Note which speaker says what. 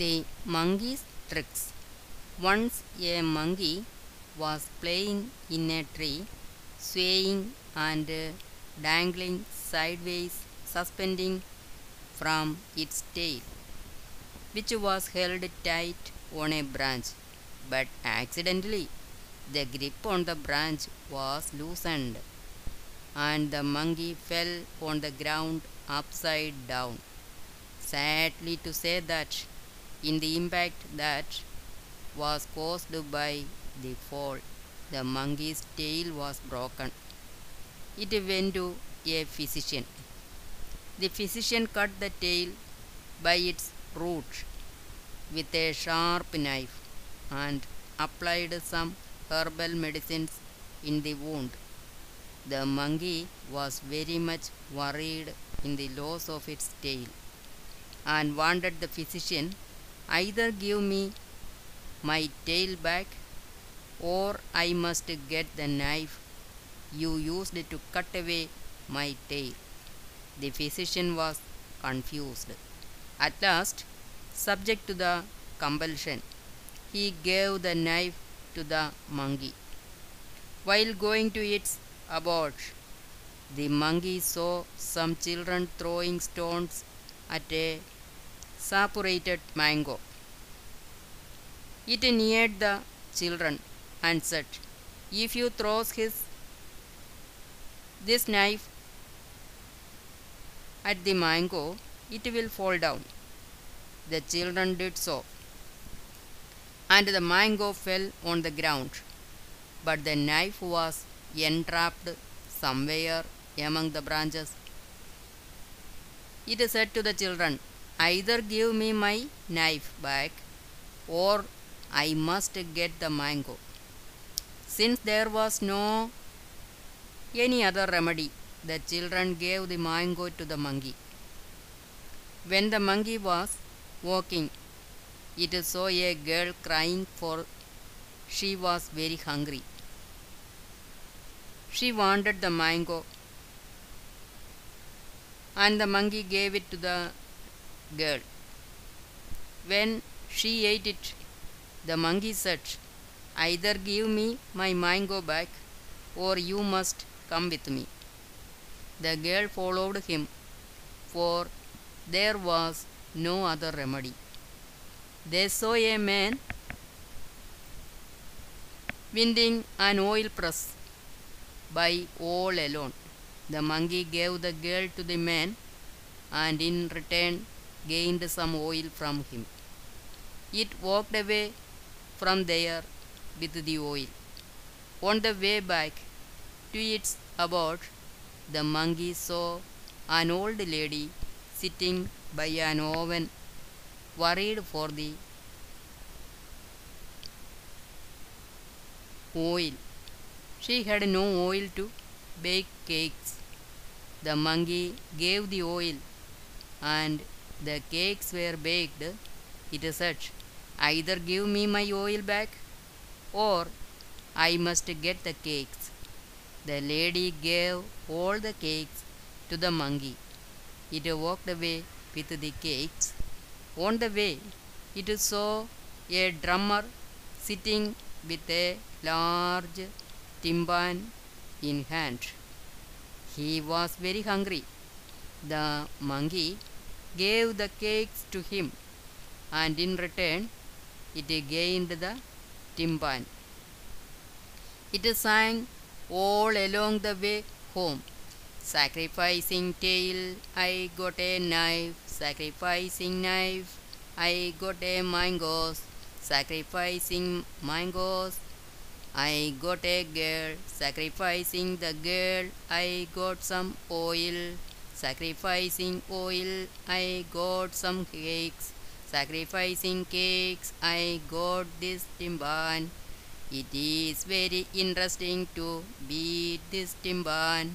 Speaker 1: The monkey's tricks. Once a monkey was playing in a tree, swaying and dangling sideways, suspending from its tail, which was held tight on a branch. But accidentally, the grip on the branch was loosened, and the monkey fell on the ground upside down. Sadly to say that in the impact that was caused by the fall, the monkey's tail was broken. It went to a physician. The physician cut the tail by its root with a sharp knife and applied some herbal medicines in the wound. The monkey was very much worried in the loss of its tail and wanted the physician either give me my tail back or I must get the knife you used to cut away my tail. The physician was confused. At last, subject to the compulsion, he gave the knife to the monkey. While going to its abode, the monkey saw some children throwing stones at a separated mango. It neared the children and said, If you throw his this knife at the mango, it will fall down. The children did so, and the mango fell on the ground. But the knife was entrapped somewhere among the branches. It said to the children, Either give me my knife back, or I must get the mango. Since there was no any other remedy, the children gave the mango to the monkey. When the monkey was walking, it saw a girl crying for she was very hungry. She wanted the mango, and the monkey gave it to the girl. When she ate it, the monkey said, Either give me my mango back, or you must come with me. The girl followed him, for there was no other remedy. They saw a man winding an oil press by all alone. The monkey gave the girl to the man and in return gained some oil from him. It walked away from there with the oil. On the way back to its abode, the monkey saw an old lady sitting by an oven, worried for the oil. She had no oil to bake cakes. The monkey gave the oil, and the cakes were baked. It said, Either give me my oil back, or I must get the cakes. The lady gave all the cakes to the monkey. It walked away with the cakes. On the way, it saw a drummer sitting with a large timpan in hand. He was very hungry. The monkey gave the cakes to him, and in return, it gained the timpan. It sang all along the way home. Sacrificing tail, I got a knife. Sacrificing knife, I got a mangoes. Sacrificing mangoes, I got a girl. Sacrificing the girl, I got some oil. Sacrificing oil, I got some cakes. Sacrificing cakes, I got this timpan. It is very interesting to beat this timpan.